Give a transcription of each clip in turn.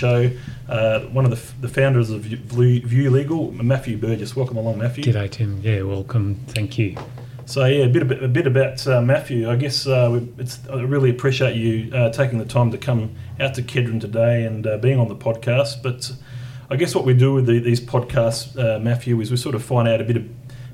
show. Uh, one of the, f- the founders of View View Legal, Matthew Burgess. Welcome along, Matthew. G'day, Tim. Yeah, welcome. Thank you. So yeah, a bit a bit about uh, Matthew. I guess uh, we- it's, I really appreciate you uh, taking the time to come out to Kedron today and uh, being on the podcast. But I guess what we do with the, these podcasts, uh, Matthew, is we sort of find out a bit of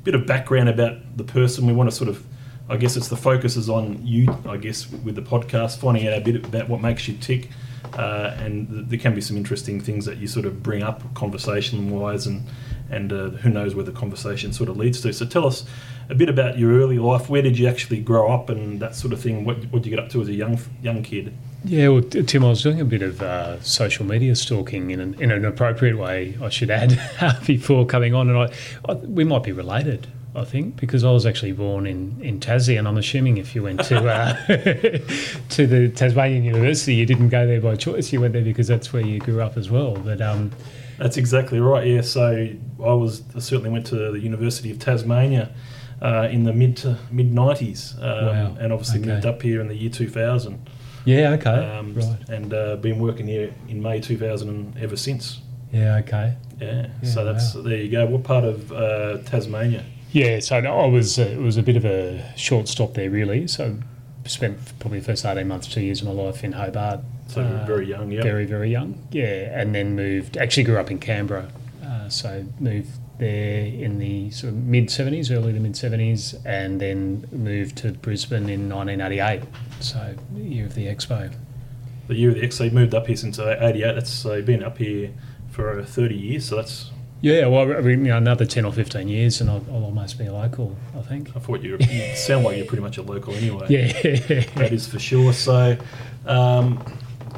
bit of background about the person. We want to sort of, I guess it's the focus is on you. I guess with the podcast, finding out a bit about what makes you tick. Uh, and th- there can be some interesting things that you sort of bring up conversation wise and and uh, who knows where the conversation sort of leads to. So tell us a bit about your early life. Where did you actually grow up and that sort of thing? What what did you get up to as a young young kid? Yeah, well, Tim, I was doing a bit of uh, social media stalking in an, in an appropriate way, I should add, before coming on. And I, I, we might be related, I think, because I was actually born in, in Tassie, and I'm assuming if you went to uh, to the Tasmanian University, you didn't go there by choice. You went there because that's where you grew up as well. But um, That's exactly right. Yeah. So I was I certainly went to the University of Tasmania uh, in the mid to mid nineties, um, Wow. and obviously Okay. moved up here in the year two thousand, yeah, okay, um, right. and uh, been working here in May two thousand and ever since. Yeah, okay. Yeah. Yeah, so that's wow. there you go. What part of uh, Tasmania? Yeah, so no, I was uh, it was a bit of a short stop there, really. So spent probably the first eighteen months, two years of my life in Hobart. So Uh, very young. Yeah. very very young yeah and then moved actually grew up in canberra uh, so moved there in the sort of mid 70s early to mid 70s and then moved to brisbane in 1988 so the year of the expo The year of the expo. so moved up here since '88. That's so you've been up here for uh, 30 years. So that's yeah well I mean, you know, another 10 or 15 years and I'll, I'll almost be a local i think I thought you, you sound like you're pretty much a local anyway. yeah that is for sure. So, um,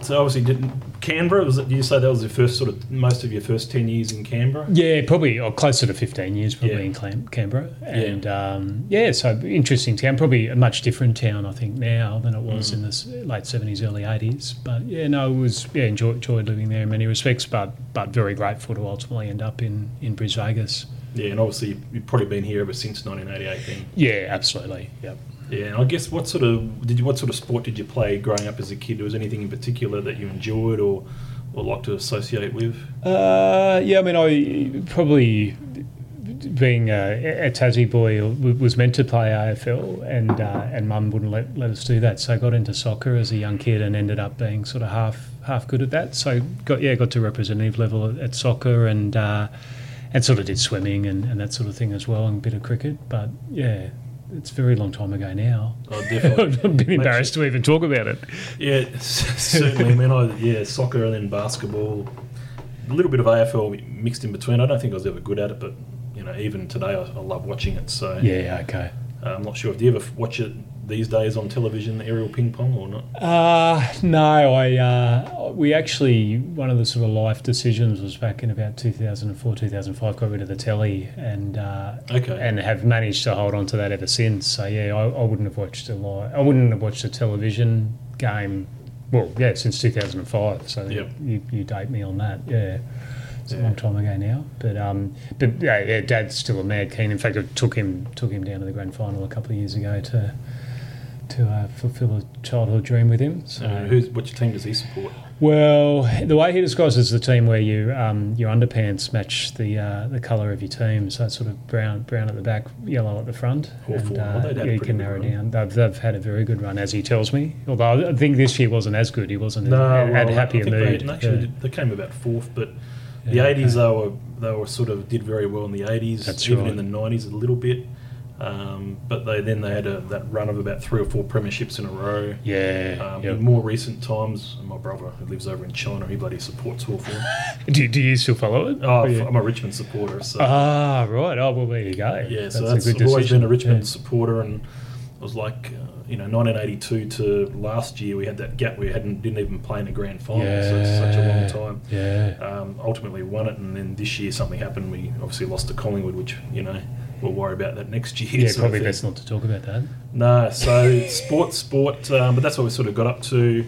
so obviously, didn't Canberra? Was it? Did you say that was your first sort of most of your first 10 years in Canberra? Yeah, probably or closer to 15 years, probably Yeah. in Clam- Canberra. And yeah. Um, yeah, so interesting town. Probably a much different town, I think, now than it was Mm. in the late 70s, early 80s. But yeah, no, it was, yeah, enjoyed, enjoyed living there in many respects, but but very grateful to ultimately end up in, in Bris Vegas. Yeah, and obviously you've, you've probably been here ever since 1988. Then. Yeah, absolutely. Yep. Yeah, and I guess what sort of did you what sort of sport did you play growing up as a kid? Was anything in particular that you enjoyed or or like to associate with? Uh, yeah, I mean, I probably being a, a Tassie boy was meant to play AFL, and uh, and Mum wouldn't let, let us do that. So I got into soccer as a young kid and ended up being sort of half half good at that. So got yeah, got to representative level at, at soccer and uh, and sort of did swimming and, and that sort of thing as well, and a bit of cricket. But yeah. It's a very long time ago now. Oh, definitely. A bit embarrassed to even talk about it. Yeah, certainly. I mean, I yeah, soccer and then basketball, a little bit of AFL mixed in between. I don't think I was ever good at it, but you know, even today, I, I love watching it. So Yeah, okay. uh, I'm not sure if you ever watch it these days on television, aerial ping pong, or not. Uh, no, I uh, we actually one of the sort of life decisions was back in about 2004, 2005. Got rid of the telly and uh, Okay. and have managed to hold on to that ever since. So yeah, I, I wouldn't have watched a live, I wouldn't have watched a television game. Well, yeah, since 2005. So Yep. you, you date me on that. Yeah. It's a long time ago now, but um, but yeah, yeah, Dad's still a mad keen. In fact, I took him took him down to the grand final a couple of years ago to to uh, fulfil a childhood dream with him. So, Uh, who's which team does he support? well, the way he describes it is the team where you um, your underpants match the uh, the colour of your team. So it's sort of brown brown at the back, yellow at the front. Hawthorn. And, Well, uh, had a yeah, you can narrow down. They've, they've had a very good run, as he tells me. Although I think this year wasn't as good. He wasn't No, had well, happier I mood. They, actually, Yeah. they came about fourth, but the Yeah, '80s okay. they were they were sort of did very well in the '80s, That's even right. in the '90s a little bit. Um, but they then they had a, that run of about three or four premierships in a row. Yeah. Um, yep. In more recent times, my brother who lives over in China, he bloody supports Hawthorn. Do, do you still follow it? oh, Yeah. I'm a Richmond supporter, so Ah, right. Oh, well, there you go. yeah. So That's that's, a good I've always been a Richmond Yeah. supporter, and it was like uh, you know 1982 to last year we had that gap. We hadn't didn't even play in the grand final, so it's such a long time. Yeah. Um, ultimately won it, and then this year something happened. We obviously lost to Collingwood, which you know we'll worry about that next year. Yeah, probably best not to talk about that. No, so sport, sport, um, but that's what we sort of got up to.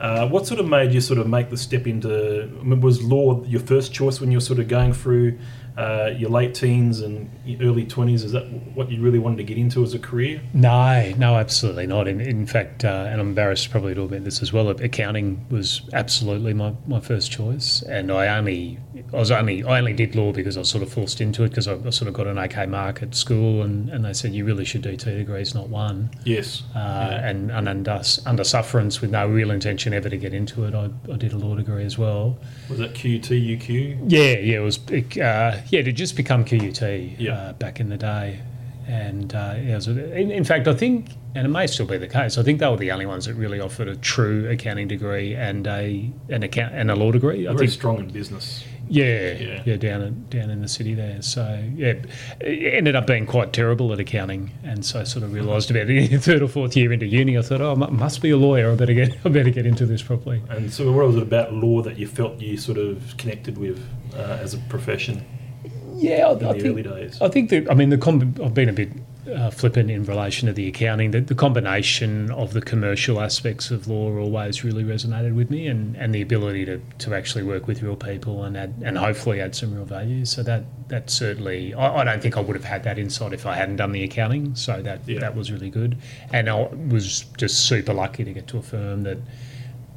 Uh, what sort of made you sort of make the step into? I mean, was law your first choice when you were sort of going through uh, your late teens and early 20s, is that what you really wanted to get into as a career? No, no, absolutely not. In, in fact, uh, and I'm embarrassed probably to admit this as well, accounting was absolutely my, my first choice. And I only, I was only, I only did law because I was sort of forced into it because I, I sort of got an OK mark at school and, and they said you really should do two degrees, not one. Yes. Uh, yeah. And, and under, under sufferance with no real intention ever to get into it, I, I did a law degree as well. Was that QUT, UQ? Yeah, yeah, it was, uh, yeah, to just become QUT uh, back in the day. And uh, in, in fact, I think, and it may still be the case, I think they were the only ones that really offered a true accounting degree and a an account and a law degree. I Very think, strong in business. yeah, Yeah. yeah, down in, down in the city there. So yeah, it ended up being quite terrible at accounting, and so I sort of realised about the third or fourth year into uni, I thought, oh, I must be a lawyer. I better get, I better get into this properly. And so, what was it about law that you felt you sort of connected with uh, as a profession Yeah, I, I the think early days? I think that I mean the comb- I've been a bit uh, flippant in relation to the accounting. The, the combination of the commercial aspects of law always really resonated with me, and, and the ability to, to actually work with real people and add, and hopefully add some real value. So that that certainly I, I don't think I would have had that insight if I hadn't done the accounting. So that Yeah. that was really good, and I was just super lucky to get to a firm that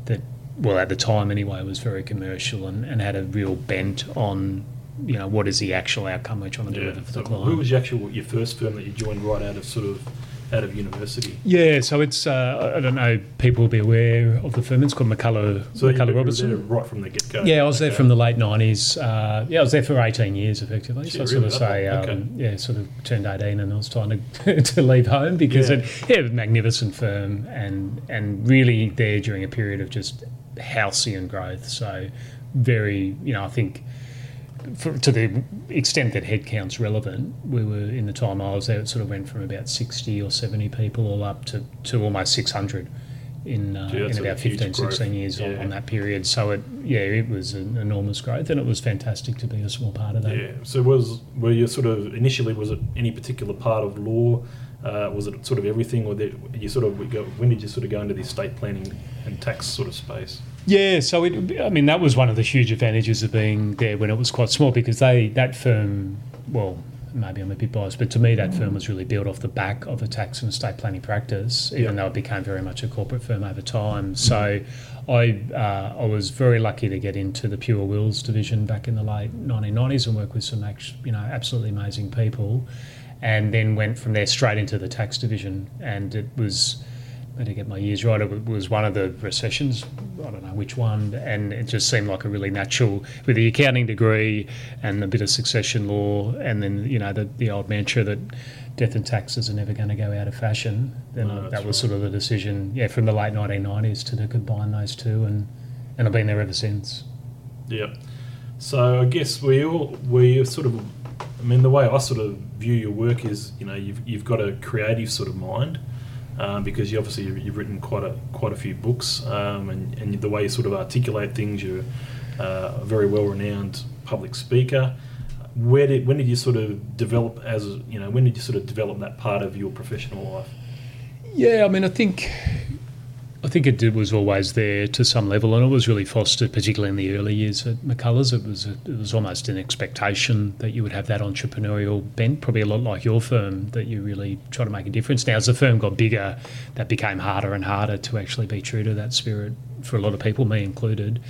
that well at the time anyway was very commercial and, and had a real bent on you know what is the actual outcome we're trying to Yeah. deliver for So, the client. who was your actual your first firm that you joined right out of sort of out of university? yeah, so it's uh, I don't know people will be aware of the firm. It's called McCullough, So you McCullough were Robertson. there right from the get go. Yeah, I was there from the late nineties. Uh, yeah, I was there for eighteen years effectively. Gee, so I sort of say, Okay. um, yeah, sort of turned eighteen, and I was trying to to leave home because Yeah. it yeah, it was a magnificent firm and and really there during a period of just halcyon growth. So very, you know, I think. For, to the extent that headcount's relevant, we were in the time I was there. It sort of went from about sixty or seventy people all up to, to almost six hundred in uh, Gee, in about huge 15, 16 years on, Yeah. on that period. So it, yeah, it was an enormous growth, and it was fantastic to be a small part of that. Yeah. So was were you sort of initially was it any particular part of law? Uh, was it sort of everything, or did you sort of go, when did you sort of go into the estate planning and tax sort of space? Yeah, so it, I mean that was one of the huge advantages of being there when it was quite small because they that firm, well, maybe I'm a bit biased, but to me that firm was really built off the back of a tax and estate planning practice, even though it became very much a corporate firm over time. So I uh, I was very lucky to get into the pure wills division back in the late 1990s and work with some you know absolutely amazing people, and then went from there straight into the tax division, and it was. I to get my years right. It was one of the recessions. I don't know which one, and it just seemed like a really natural with the accounting degree and a bit of succession law, and then you know the, the old mantra that death and taxes are never going to go out of fashion. Then No, that was right. sort of the decision, yeah, from the late 1990s to, to combine those two, and and I've been there ever since. Yeah. So I guess we all, we sort of I mean the way I sort of view your work is you know you've you've got a creative sort of mind um, because you obviously you've, written quite a quite a few books um, and and the way you sort of articulate things you're uh, a very well renowned public speaker. Where did when did you sort of develop as you know when did you sort of develop that part of your professional life? Yeah, I mean, I think I think it did, was always there to some level, and it was really fostered, particularly in the early years at McCullough's. It was it was almost an expectation that you would have that entrepreneurial bent, probably a lot like your firm, that you really try to make a difference. Now, as the firm got bigger, that became harder and harder to actually be true to that spirit for a lot of people, me included.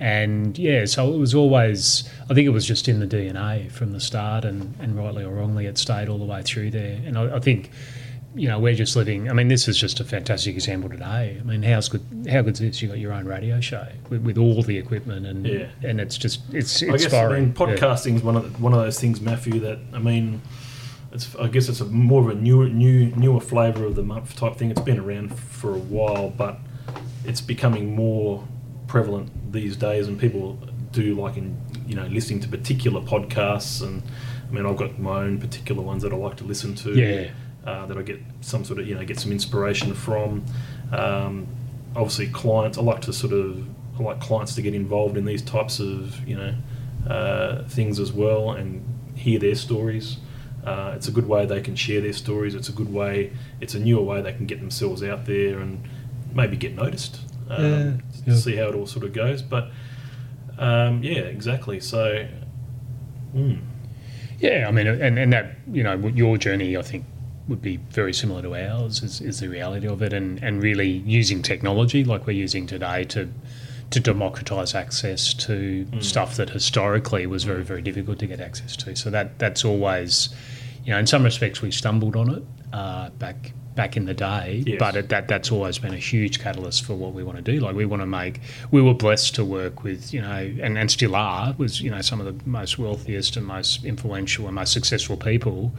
And yeah, so it was always, I think it was just in the DNA from the start, and, and rightly or wrongly, it stayed all the way through there. And I, I think you know, we're just living. I mean, this is just a fantastic example today. I mean, how's good? How good's this? You got your own radio show with, with all the equipment, and Yeah. and it's just it's I guess I inspiring. mean, podcasting is one of the, one of those things, Matthew. That I mean, it's I guess it's a more of a newer new newer flavour of the month type thing. It's been around for a while, but it's becoming more prevalent these days, and people do like in you know listening to particular podcasts. And I mean, I've got my own particular ones that I like to listen to. Yeah. Uh, that I get some sort of you know get some inspiration from. Um, obviously, clients. I like to sort of I like clients to get involved in these types of you know uh, things as well and hear their stories. Uh, it's a good way they can share their stories. It's a good way. It's a newer way they can get themselves out there and maybe get noticed. Um, Yeah, yeah. See how it all sort of goes. But um, yeah, exactly. So. Mm. Yeah, I mean, and, and that, you know, your journey, I think, would be very similar to ours, is, is the reality of it, and, and really using technology like we're using today to to democratise access to mm. stuff that historically was very, very difficult to get access to. So that that's always, you know, in some respects we stumbled on it uh, back back in the day, yes. but it, that that's always been a huge catalyst for what we want to do. Like we want to make. We were blessed to work with you know, and, and still are was you know some of the most wealthiest and most influential and most successful people.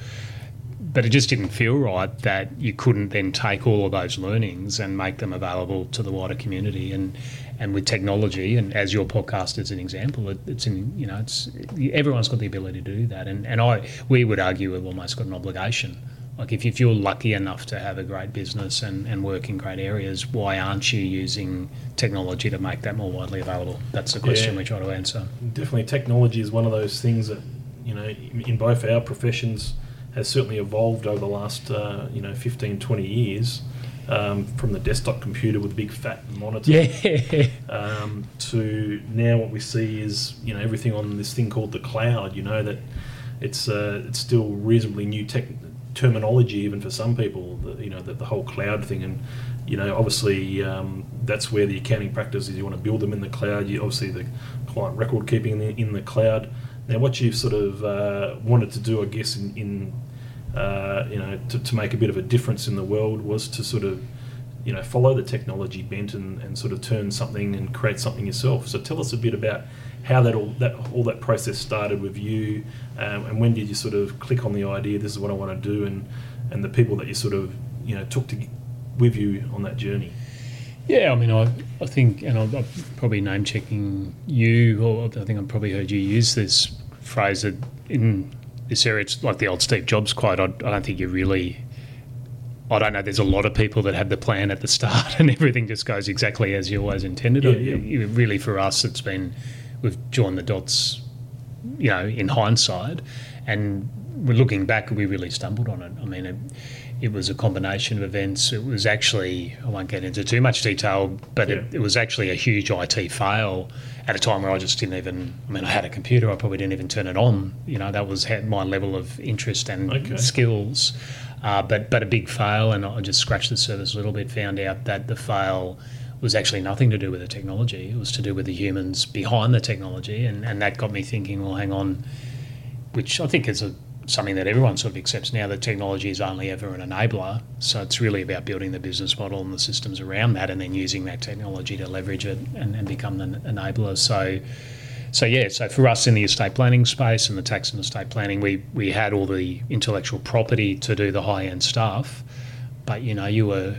But it just didn't feel right that you couldn't then take all of those learnings and make them available to the wider community. And and with technology, and as your podcast is an example, it, it's in you know it's everyone's got the ability to do that. And and I we would argue we've almost got an obligation like if, if you're lucky enough to have a great business and, and work in great areas, why aren't you using technology to make that more widely available? That's the question yeah, we try to answer. Definitely, technology is one of those things that you know in both our professions has certainly evolved over the last uh, you know 15, 20 years. Um, from the desktop computer with a big fat monitor yeah. um, to now what we see is you know everything on this thing called the cloud. You know that it's uh, it's still reasonably new tech terminology even for some people. The, you know, the, the, whole cloud thing, and you know, obviously um, that's where the accounting practice is. You want to build them in the cloud. You obviously the client record keeping in the, in the cloud. Now, what you've sort of uh, wanted to do, I guess, in, in uh, you know, to, to make a bit of a difference in the world was to sort of you know follow the technology bent and, and sort of turn something and create something yourself. So tell us a bit about how that all that all that process started with you, um, and when did you sort of click on the idea? This is what I want to do, and and the people that you sort of you know took to with you on that journey. Yeah, I mean, I, I think, and I'm, probably name checking you, or I think I've probably heard you use this phrase that in this area, it's like the old Steve Jobs quote. I, I don't think you really I don't know. There's a lot of people that have the plan at the start, and everything just goes exactly as you always intended. Yeah, yeah. Really, for us, it's been we've joined the dots, you know, in hindsight, and we're looking back, we really stumbled on it. I mean, it, it was a combination of events. It was actually, I won't get into too much detail, but yeah. it, it, was actually a huge IT fail at a time where I just didn't even, I mean, I had a computer, I probably didn't even turn it on. You know, that was my level of interest and okay. skills. Uh, but, but a big fail, and I just scratched the surface a little bit, found out that the fail was actually nothing to do with the technology. It was to do with the humans behind the technology, and, and that got me thinking. Well, hang on, which I think is a, something that everyone sort of accepts now. That technology is only ever an enabler. So it's really about building the business model and the systems around that, and then using that technology to leverage it and, and become the enabler. So. So yeah, so for us in the estate planning space and the tax and estate planning, we we had all the intellectual property to do the high end stuff, but you know you were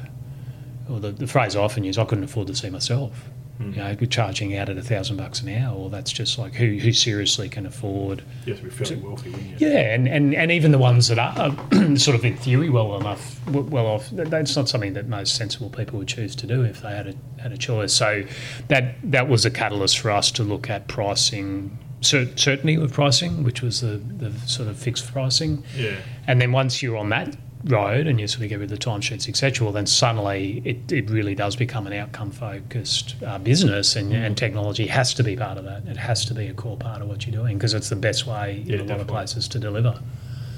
or the, the phrase I often use, I couldn't afford to see myself. Mm. You know, charging out at a thousand bucks an hour, well, that's just like who who seriously can afford. You have to be fairly to, wealthy, wouldn't you? Yeah, and, and, and even the ones that are sort of in theory well enough, well off, that's not something that most sensible people would choose to do if they had a had a choice. So that that was a catalyst for us to look at pricing certainty of pricing, which was the, the sort of fixed pricing. Yeah. And then once you're on that road and you sort of get rid of the timesheets, etc., well, then suddenly it, it really does become an outcome focused uh, business, and, and technology has to be part of that. It has to be a core part of what you're doing because it's the best way yeah, in a definitely. lot of places to deliver.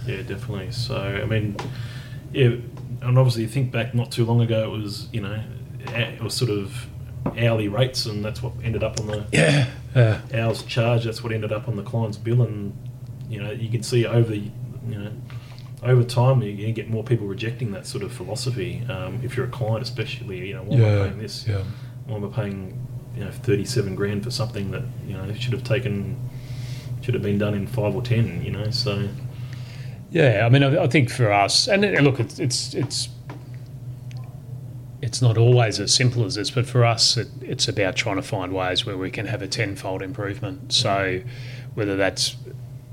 Yeah, definitely. So, I mean, yeah, and obviously, you think back not too long ago, it was, you know, it was sort of hourly rates, and that's what ended up on the yeah, uh, hours charge. That's what ended up on the client's bill, and you know, you can see over the, you know, over time, you're going to get more people rejecting that sort of philosophy. Um, if you're a client, especially, you know, why yeah, am I paying this? Yeah. Why am I paying, you know, 37 grand for something that, you know, should have taken, should have been done in five or 10, you know, so. Yeah, I mean, I, I think for us, and look, it's, it's, it's, it's not always as simple as this, but for us, it, it's about trying to find ways where we can have a tenfold improvement. So, whether that's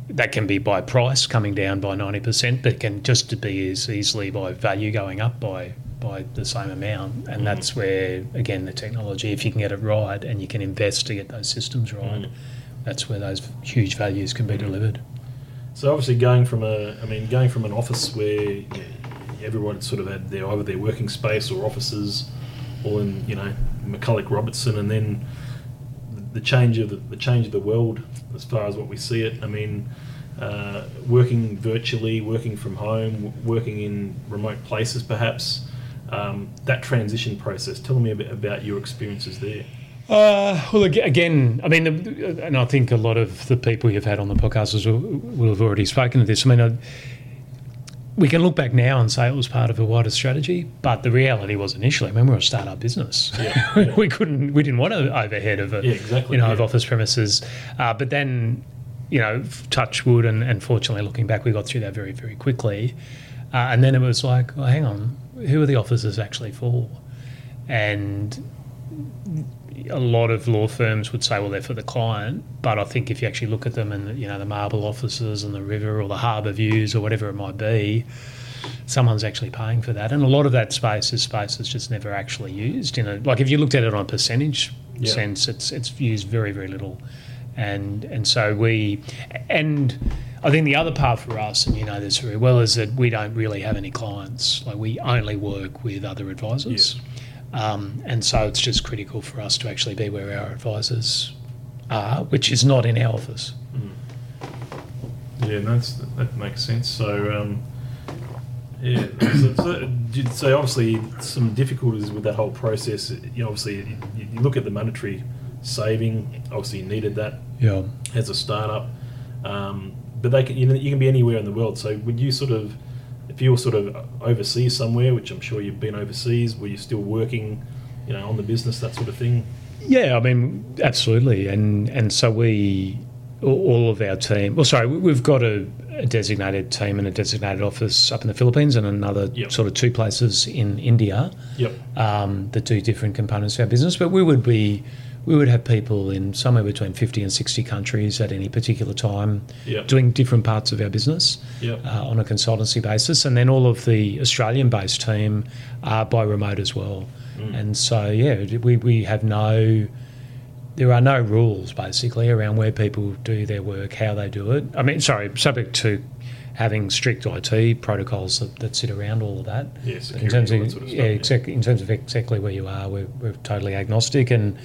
that can be by price coming down by 90%, but can just be as easily by value going up by by the same amount. And mm-hmm. that's where, again, the technology, if you can get it right and you can invest to get those systems right, mm-hmm. that's where those huge values can be mm-hmm. delivered. So obviously, going from a, I mean, going from an office where everyone sort of had their either their working space or offices, all in you know McCullough Robertson, and then the change of the, the change of the world as far as what we see it. I mean, uh, working virtually, working from home, working in remote places, perhaps. Um, that transition process. Tell me a bit about your experiences there. Uh, well, again, I mean, and I think a lot of the people you've had on the podcast will, will have already spoken to this. I mean, I, we can look back now and say it was part of a wider strategy, but the reality was initially, I mean, we were a startup business. Yeah, yeah. we couldn't, we didn't want an overhead of a, Yeah, exactly, you know, of office premises. Uh, but then, you know, touch wood, and, and fortunately, looking back, we got through that very, very quickly. Uh, and then it was like, well, hang on, who are the offices actually for? And a lot of law firms would say, well, they're for the client. But I think if you actually look at them and, you know, the marble offices and the river or the harbour views or whatever it might be, someone's actually paying for that. And a lot of that space is space that's just never actually used. You know, like if you looked at it on a percentage Yeah. sense, it's it's used very, very little. And and so we and I think the other part for us, and you know this very well, is that we don't really have any clients. Like we only work with other advisors. Um, and so it's just critical for us to actually be where our advisors are, which is not in our office. Yeah, that's, that makes sense. So, um, yeah, so, so, you'd obviously some difficulties with that whole process. You know, obviously you, you look at the monetary saving. Obviously, you needed that Yeah. as a startup, um, but they can you, know, you can be anywhere in the world. So, would you sort of, if you were sort of overseas somewhere, which I'm sure you've been overseas, were you still working, you know, on the business that sort of thing? Yeah, I mean, absolutely, and and so we, all of our team. Well, sorry, we- we've got a, a designated team and a designated office up in the Philippines, and another Yep. sort of two places in India Yep. um, that do different components of our business. But we would be, we would have people in somewhere between fifty and sixty countries at any particular time, Yep. doing different parts of our business Yep. uh, on a consultancy basis, and then all of the Australian-based team are by remote as well. And so, yeah, we, we have no, there are no rules basically around where people do their work, how they do it. I mean, sorry, subject to having strict IT protocols that, that sit around all of that. Yeah, in terms of sort of yeah, stuff, yeah. exactly in terms of exactly where you are, we're, we're totally agnostic and.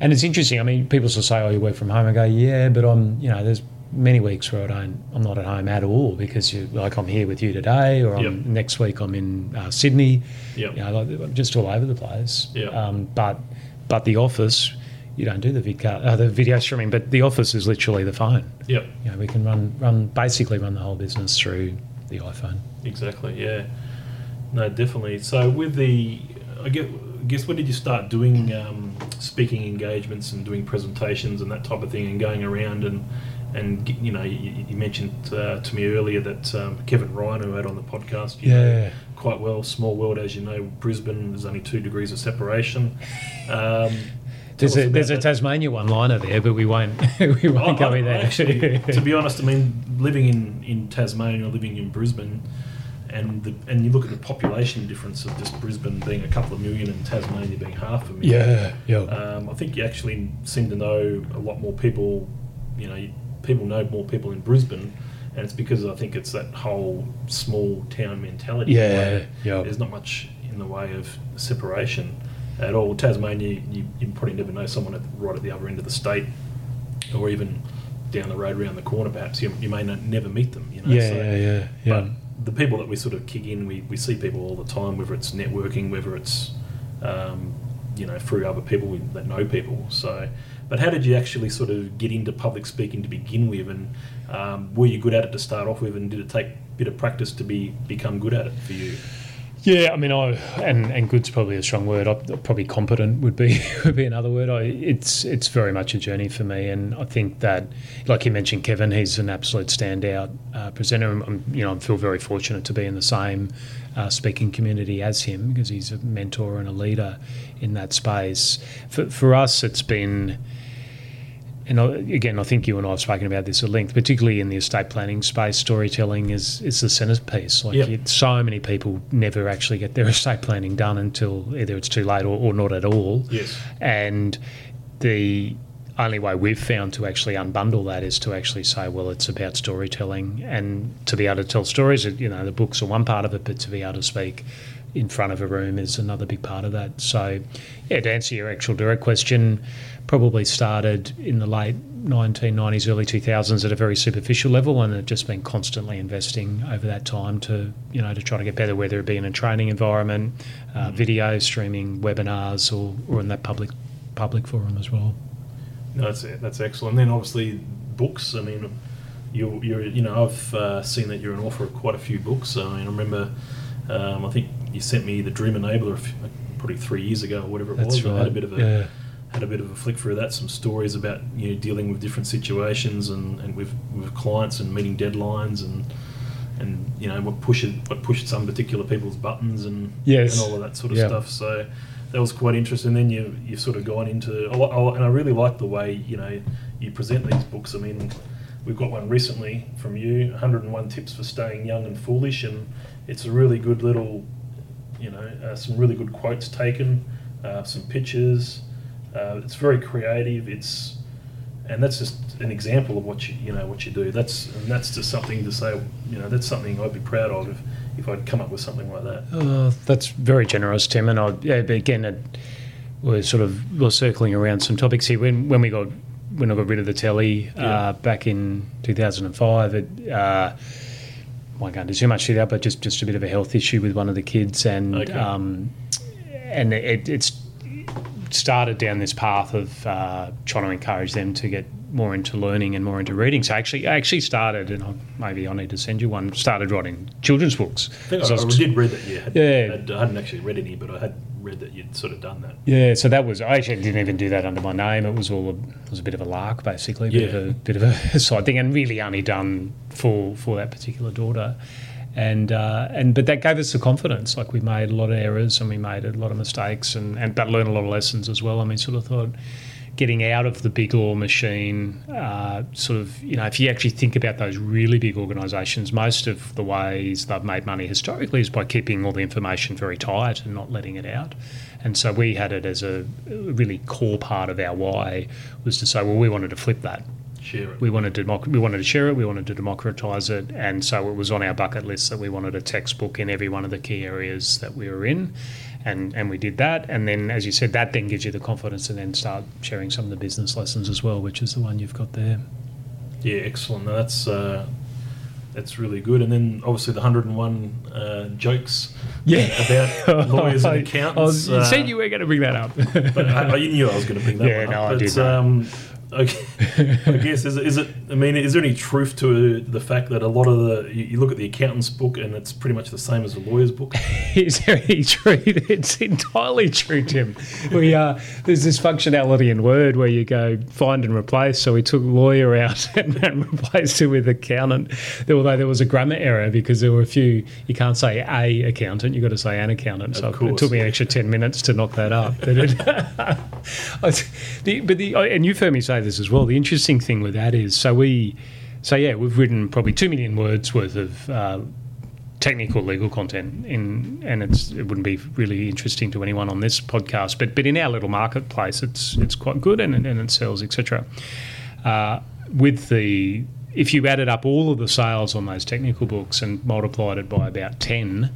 And it's interesting. I mean, people still say, "Oh, you work from home." I go, "Yeah, but I'm, you know, there's many weeks where I don't, I'm not at home at all because you, like, I'm here with you today, or I'm, Yep. next week I'm in uh, Sydney. Yep. You know, like, I'm just all over the place. Yep. Um, but, but the office, you don't do the vidca- uh, the video streaming, but the office is literally the phone. Yeah. You know, we can run, run, basically run the whole business through the iPhone. Exactly. Yeah. No, definitely. So with the, I I guess when did you start doing um, speaking engagements and doing presentations and that type of thing and going around and and you know you, you mentioned uh, to me earlier that um, Kevin Ryan who had on the podcast you know Yeah. quite well small world as you know Brisbane there's only two degrees of separation. Um, There's a, there's a. Tasmania one liner there, but we won't we won't go I- in there. Actually, to be honest, I mean, living in, in Tasmania, or living in Brisbane, and the, and you look at the population difference of just Brisbane being a couple of million and Tasmania being half a million. yeah, yeah. Um, I think you actually seem to know a lot more people. You know, people know more people in Brisbane, and it's because I think it's that whole small town mentality. Yeah, yeah. There's not much in the way of separation at all. Tasmania, you, you probably never know someone at, right at the other end of the state, or even down the road around the corner. Perhaps you, you may not, never meet them. You know, yeah, so- yeah, yeah, yeah. The people that we sort of kick in, we, we see people all the time, whether it's networking, whether it's um, you know through other people that know people. So, but how did you actually sort of get into public speaking to begin with, and um, were you good at it to start off with, and did it take a bit of practice to be become good at it for you? Yeah, I mean, I and and good's probably a strong word. I, probably competent would be would be another word. I, it's it's very much a journey for me, and I think that, like you mentioned, Kevin, he's an absolute standout uh, presenter. I'm, you know, I feel very fortunate to be in the same uh, speaking community as him because he's a mentor and a leader in that space. For for us, it's been and again, I think you and I have spoken about this at length, particularly in the estate planning space. Storytelling is is the centerpiece. Like Yep. it, so many people never actually get their estate planning done until either it's too late or, or not at all. Yes. And the only way we've found to actually unbundle that is to actually say, well, it's about storytelling and to be able to tell stories. You know, the books are one part of it, but to be able to speak in front of a room is another big part of that. So, yeah, to answer your actual direct question, probably started in the late 1990s, early 2000s at a very superficial level, and have just been constantly investing over that time to you know to try to get better, whether it be in a training environment, uh, video streaming, webinars, or, or in that public public forum as well. No, that's that's excellent. And then obviously books. I mean, you you're you know I've uh, seen that you're an author of quite a few books. I mean, I remember um, I think you sent me the Dream Enabler probably three years ago or whatever it That's was. I had a bit of a yeah. had a bit of a flick through that. Some stories about you know dealing with different situations and, and with with clients and meeting deadlines and. And you know what pushed what pushed some particular people's buttons and Yes. and all of that sort of Yeah. stuff. So that was quite interesting. Then you you've sort of gone into a lot, and I really like the way you know you present these books. I mean, we've got one recently from you, 101 tips for staying young and foolish, and it's a really good little, you know, uh, some really good quotes taken, uh, some pictures. Uh, it's very creative. It's and that's just an example of what you you know what you do. That's and that's just something to say. You know, that's something I'd be proud of if, if I'd come up with something like that. Uh, that's very generous, Tim. And I, yeah, again, it, we're sort of we're circling around some topics here. When when we got when I got rid of the telly Yeah. uh, back in 2005, it. Uh, I won't go into too much detail, but just, just a bit of a health issue with one of the kids, and Okay. um, and it, it's started down this path of uh, trying to encourage them to get more into learning and more into reading. So actually, I actually started, and I, maybe I need to send you one. Started writing children's books. I think I, I did read that you had, Yeah. had- I hadn't actually read any, but I had read that you'd sort of done that. Yeah, so that was I actually didn't even do that under my name. It was all a, it was a bit of a lark, basically, a bit Yeah. of a bit of a side thing, and really only done for for that particular daughter. And uh, and but that gave us the confidence. Like we made a lot of errors and we made a lot of mistakes, and and but learned a lot of lessons as well. I mean, sort of thought getting out of the big law machine, uh, sort of, you know, if you actually think about those really big organisations, most of the ways they've made money historically is by keeping all the information very tight and not letting it out. And so we had it as a really core part of our why was to say, well, we wanted to flip that. Share it. We wanted to democ- we wanted to share it. We wanted to democratise it, and so it was on our bucket list that we wanted a textbook in every one of the key areas that we were in, and and we did that. And then, as you said, that then gives you the confidence to then start sharing some of the business lessons as well, which is the one you've got there. Yeah, excellent. That's uh, that's really good. And then obviously the 101 uh, jokes about lawyers and accountants. I uh, said you were going to bring that up. but I, I knew I was going to bring that Yeah, no, up. I but, did. Um, okay, I guess is, it- is it? I mean, is there any truth to the fact that a lot of the you, you look at the accountant's book and it's pretty much the same as the lawyer's book? It's very true. It's entirely true, Tim. We uh, there's this functionality in Word where you go find and replace. So we took lawyer out and, and replaced it with accountant. Although there was a grammar error because there were a few. You can't say a accountant. You've got to say an accountant. So it took me an extra ten minutes to knock that up. But, it, the, but the and you've heard me say this as well. The interesting thing with that is so we. So yeah, we've written probably two million words worth of uh, technical legal content in and it's it wouldn't be really interesting to anyone on this podcast but but in our little marketplace it's it's quite good and, and it sells etc uh, with the if you added up all of the sales on those technical books and multiplied it by about 10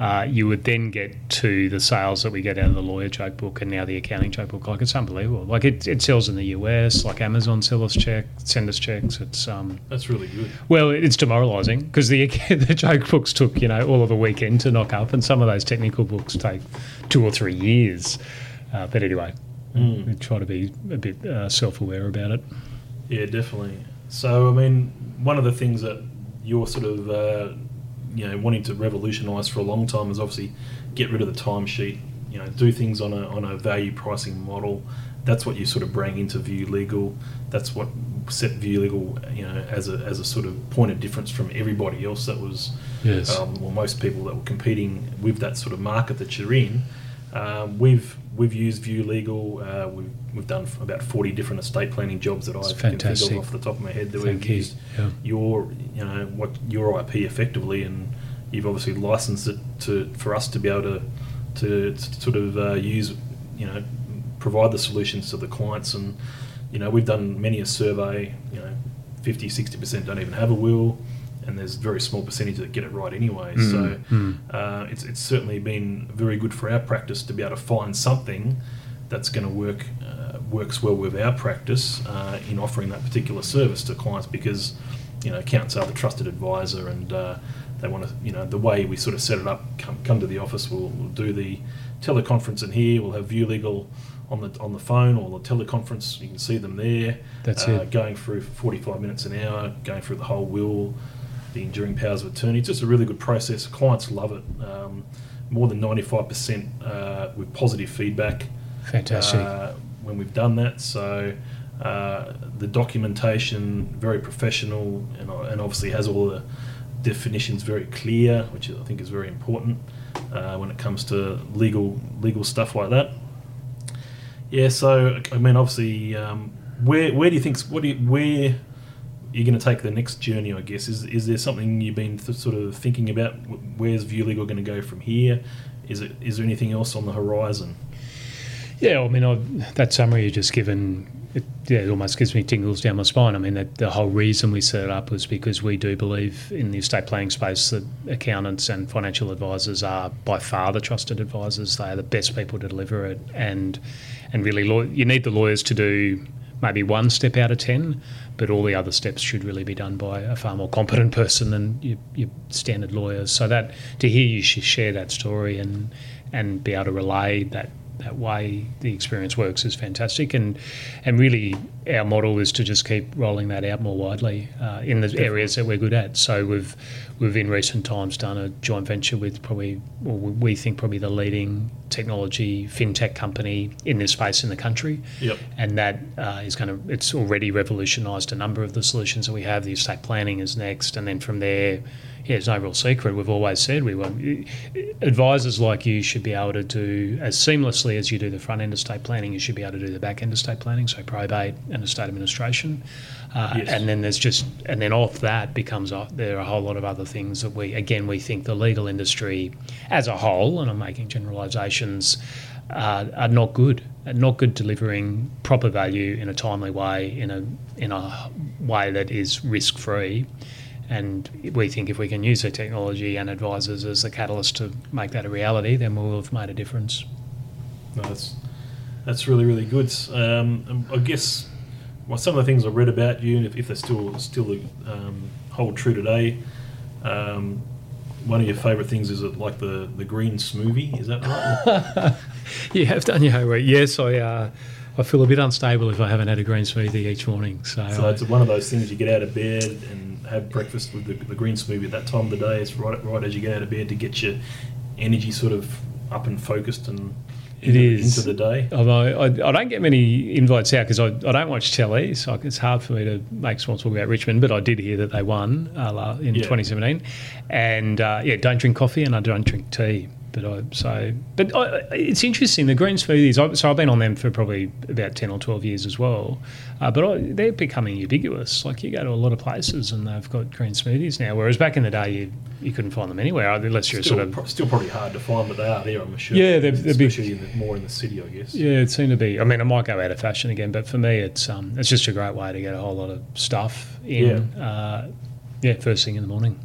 uh, you would then get to the sales that we get out of the lawyer joke book and now the accounting joke book. Like it's unbelievable. Like it, it sells in the US. Like Amazon sell us check, send us checks. It's um, That's really good. well, it's demoralising because the the joke books took you know all of a weekend to knock up, and some of those technical books take two or three years. Uh, but anyway, we try to be a bit uh, self-aware about it. Yeah, definitely. So, I mean, one of the things that you're sort of, uh, you know, wanting to revolutionise for a long time is obviously get rid of the timesheet. You know, do things on a on a value pricing model. That's what you sort of bring into View Legal. That's what set View Legal, you know, as a as a sort of point of difference from everybody else that was, Yes. um, well, most people that were competing with that sort of market that you're in. Um, we've we've used View Legal. Uh, we've we've done about forty different estate planning jobs that I can think of off the top of my head. That Thank we've you. used Yeah. your you know what your IP effectively, and you've obviously licensed it to for us to be able to to, to sort of uh, use you know provide the solutions to the clients and you know we've done many a survey you know 50 60 percent don't even have a will and there's a very small percentage that get it right anyway Mm, so mm. uh, it's, it's certainly been very good for our practice to be able to find something that's going to work uh, works well with our practice uh, in offering that particular service to clients because you know accountants are the trusted advisor and uh, they want to you know the way we sort of set it up come, come to the office we'll, we'll do the teleconference in here we'll have view legal on the on the phone or the teleconference you can see them there That's uh, it. going through 45 minutes an hour going through the whole will the enduring powers of attorney it's just a really good process clients love it um, more than 95% uh, with positive feedback Fantastic. uh, when we've done that. So uh, the documentation very professional and, and obviously has all the definitions very clear, which I think is very important uh, when it comes to legal legal stuff like that. Yeah. So I mean, obviously, um, where where do you think what do you, where you're going to take the next journey? I guess is is there something you've been th- sort of thinking about? Where's View Legal going to go from here? Is it is there anything else on the horizon? Yeah, I mean, I, that summary you just given, it, yeah, it almost gives me tingles down my spine. I mean, that the whole reason we set it up was because we do believe in the estate planning space that accountants and financial advisors are by far the trusted advisors. They are the best people to deliver it, and and really, law, you need the lawyers to do maybe one step out of ten, but all the other steps should really be done by a far more competent person than your, your standard lawyers. So that to hear you share that story and and be able to relay that that way the experience works is fantastic. And and really our model is to just keep rolling that out more widely uh, in the areas that we're good at. So we've we've in recent times done a joint venture with probably well, we think probably the leading technology fintech company in this space in the country. Yep. and that uh, is going to it's already revolutionised a number of the solutions that we have. The estate planning is next. And then from there yeah, it's no real secret. We've always said we want advisors like you should be able to do as seamlessly as you do the front end estate planning. You should be able to do the back end estate planning, so probate and estate administration. Uh, Yes. And then there's just and then off that becomes a, there are a whole lot of other things that we again we think the legal industry as a whole, and I'm making generalisations, uh, are not good. Are not good delivering proper value in a timely way in a in a way that is risk free. And we think if we can use the technology and advisors as a catalyst to make that a reality, then we'll have made a difference. No, that's that's really really good. Um, I guess well, some of the things I read about you, and if, if they still still um, hold true today, um, one of your favourite things is it like the the green smoothie. Is that right? You have done your homework. Yes, I. Uh, I feel a bit unstable if I haven't had a green smoothie each morning. So, so I- it's one of those things you get out of bed and have breakfast with the, the green smoothie at that time of the day. It's right right as you get out of bed to get your energy sort of up and focused and It into, is. into the day. Although I, I don't get many invites out because I, I don't watch telly, so it's hard for me to make small talk about Richmond. But I did hear that they won uh, in Yeah. 2017, and uh, yeah, don't drink coffee and I don't drink tea. But I so but I, it's interesting the green smoothies. I, so I've been on them for probably about 10 or 12 years as well. Uh, but I, they're becoming ubiquitous. Like you go to a lot of places and they've got green smoothies now, whereas back in the day you you couldn't find them anywhere unless you're Still, sort of pro- still probably hard to find, but they are there. I'm sure. Yeah, they're- they're big. especially in the, more in the city, I guess. Yeah, it seemed to be. I mean, it might go out of fashion again, but for me, it's um, it's just a great way to get a whole lot of stuff in. Yeah, uh, yeah first thing in the morning.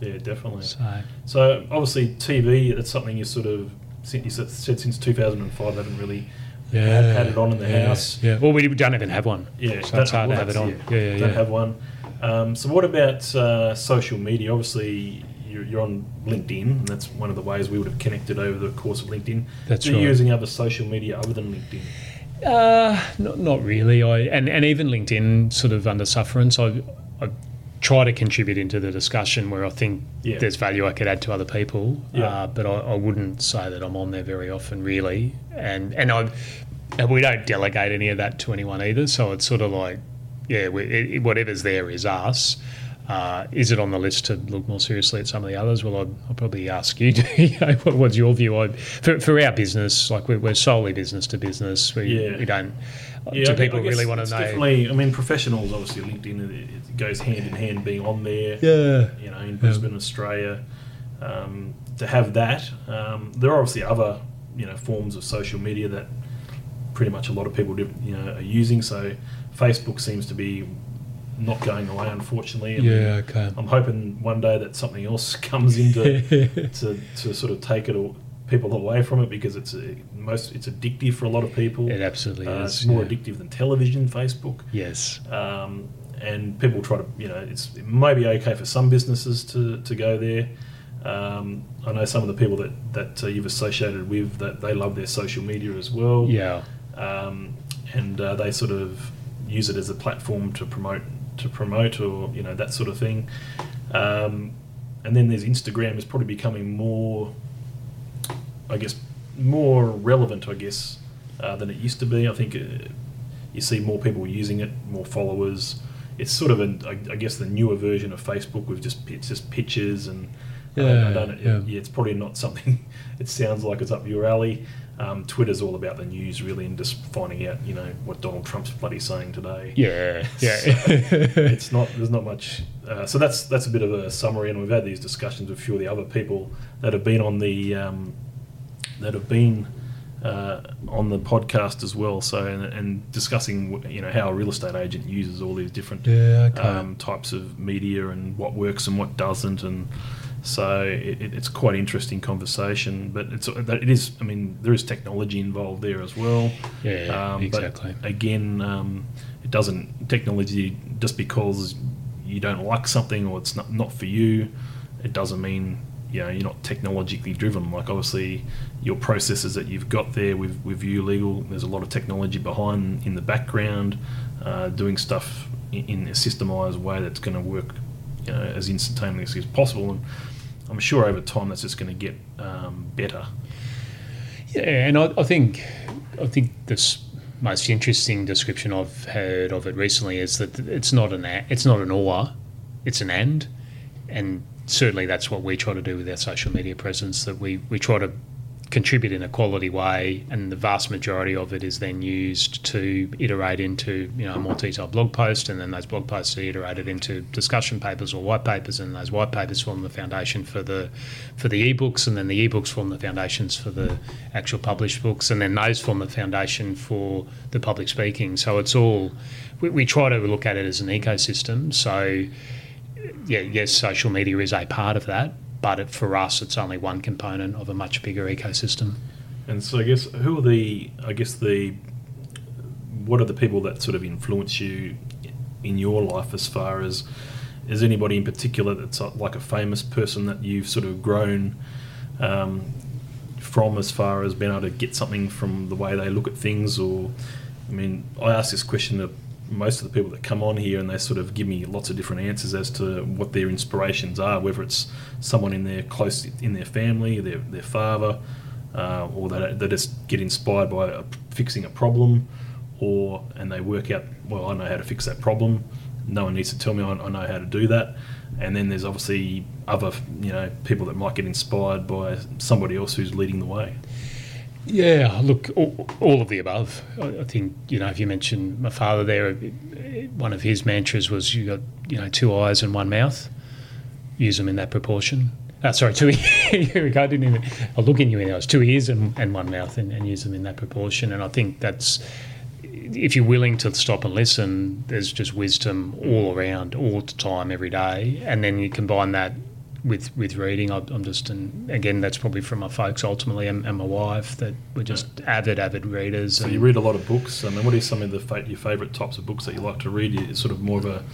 Yeah, definitely. So So obviously TV, that's something you sort of since you said, since 2005 haven't really had, had it on in the yeah, house. Yeah. Well, we don't even have one. Yeah, So it's hard well, to have it on. that's- Yeah, yeah, Don't yeah. have one. Um, so what about uh, social media? Obviously, you're, you're on LinkedIn, and that's one of the ways we would have connected over the course of LinkedIn. That's Are you right. using other social media other than LinkedIn? Uh, not, not really. I and, and even LinkedIn sort of under sufferance. I, I try to contribute into the discussion where I think Yeah. there's value I could add to other people. Yeah. Uh, but I, I wouldn't say that I'm on there very often, really. And and I and we don't delegate any of that to anyone either. So it's sort of like, yeah, we, it, whatever's there is us. Uh, is it on the list to look more seriously at some of the others? Well, I'd, I'll probably ask you. you know, what, what's your view? I, for, for our business, like we're, we're solely business to business. We, Yeah. we don't. Yeah, do I people I really want to know? Definitely. I mean, professionals obviously LinkedIn. It, it goes hand in hand being on there. Yeah. You know, in Brisbane, Australia, um, to have that. Um, there are obviously other you know forms of social media that pretty much a lot of people do, you know are using. So Facebook seems to be not going away, unfortunately. I mean, Yeah. Okay. I'm hoping one day that something else comes in to, to, to sort of take it or people away from it because it's a, most it's addictive for a lot of people. It absolutely Uh, is. it's more yeah. addictive than television, Facebook. Yes. Um, and people try to, you know, it's it may be okay for some businesses to, to go there. Um, I know some of the people that, that uh, you've associated with that they love their social media as well. Yeah. Um, and uh, they sort of use it as a platform to promote to promote or you know that sort of thing. Um, and then there's Instagram is probably becoming more, I guess, more relevant, I guess, uh, than it used to be. I think uh, you see more people using it, more followers. It's sort of, an, I, I guess, the newer version of Facebook with just it's just pictures and. I don't- I don't, yeah. yeah, it's probably not something. It sounds like it's up your alley. Um, Twitter's all about the news, really, and just finding out, you know, what Donald Trump's bloody saying today. Yeah. Yeah. it's not. There's not much. Uh, so that's that's a bit of a summary, and we've had these discussions with a few of the other people that have been on the um, that have been uh, on the podcast as well. So and, and discussing, you know, how a real estate agent uses all these different yeah. Okay. um, types of media and what works and what doesn't, and so it, it- it's quite interesting conversation. But it's it is. I mean, there is technology involved there as well. yeah. Um, exactly. But again, um, it doesn't technology just because you don't like something or it's not not for you. It doesn't mean you know you're not technologically driven. Like obviously, your processes that you've got there with with View Legal, there's a lot of technology behind in the background, uh, doing stuff in, in a systemized way that's going to work, you know, as instantaneously as possible. And I'm sure over time that's just going to get um, better. Yeah, and I, I think I think this most interesting description I've heard of it recently is that it's not an it's not an or, it's an and, and certainly that's what we try to do with our social media presence. That we we try to contribute in a quality way, and the vast majority of it is then used to iterate into you know a more detailed blog post, and then those blog posts are iterated into discussion papers or white papers, and those white papers form the foundation for the for the ebooks, and then the ebooks form the foundations for the actual published books, and then those form the foundation for the public speaking. So it's all we, we try to look at it as an ecosystem. So yeah, yes, social media is a part of that, but it, for us, it's only one component of a much bigger ecosystem. And so I guess who are the I guess the what are the people that sort of influence you in your life as far as is anybody in particular that's uh, like a famous person that you've sort of grown um, from as far as being able to get something from the way they look at things or I mean I ask this question to most of the people that come on here and they sort of give me lots of different answers as to what their inspirations are whether it's someone in their close in their family their, their father uh, or they, they just get inspired by a, fixing a problem, or and they work out, well, I know how to fix that problem. No one needs to tell me I, I know how to do that. And then there's obviously other, you know, people that might get inspired by somebody else who's leading the way. Yeah, look, all, all of the above. I, I think you know if you mentioned my father there, one of his mantras was you got you know two eyes and one mouth. Use them in that proportion. Uh, sorry, two. Here. I didn't even. I'll look in you in the eyes. Two ears and, and one mouth, and, and use them in that proportion. And I think that's if you're willing to stop and listen, there's just wisdom all around, all the time, every day. And then you combine that with with reading. I, I'm just, and again, that's probably from my folks ultimately, and, and my wife that we're just avid, avid readers. So you read a lot of books. I mean, what are some of the fa- your favourite types of books that you like to read? It's sort of more of a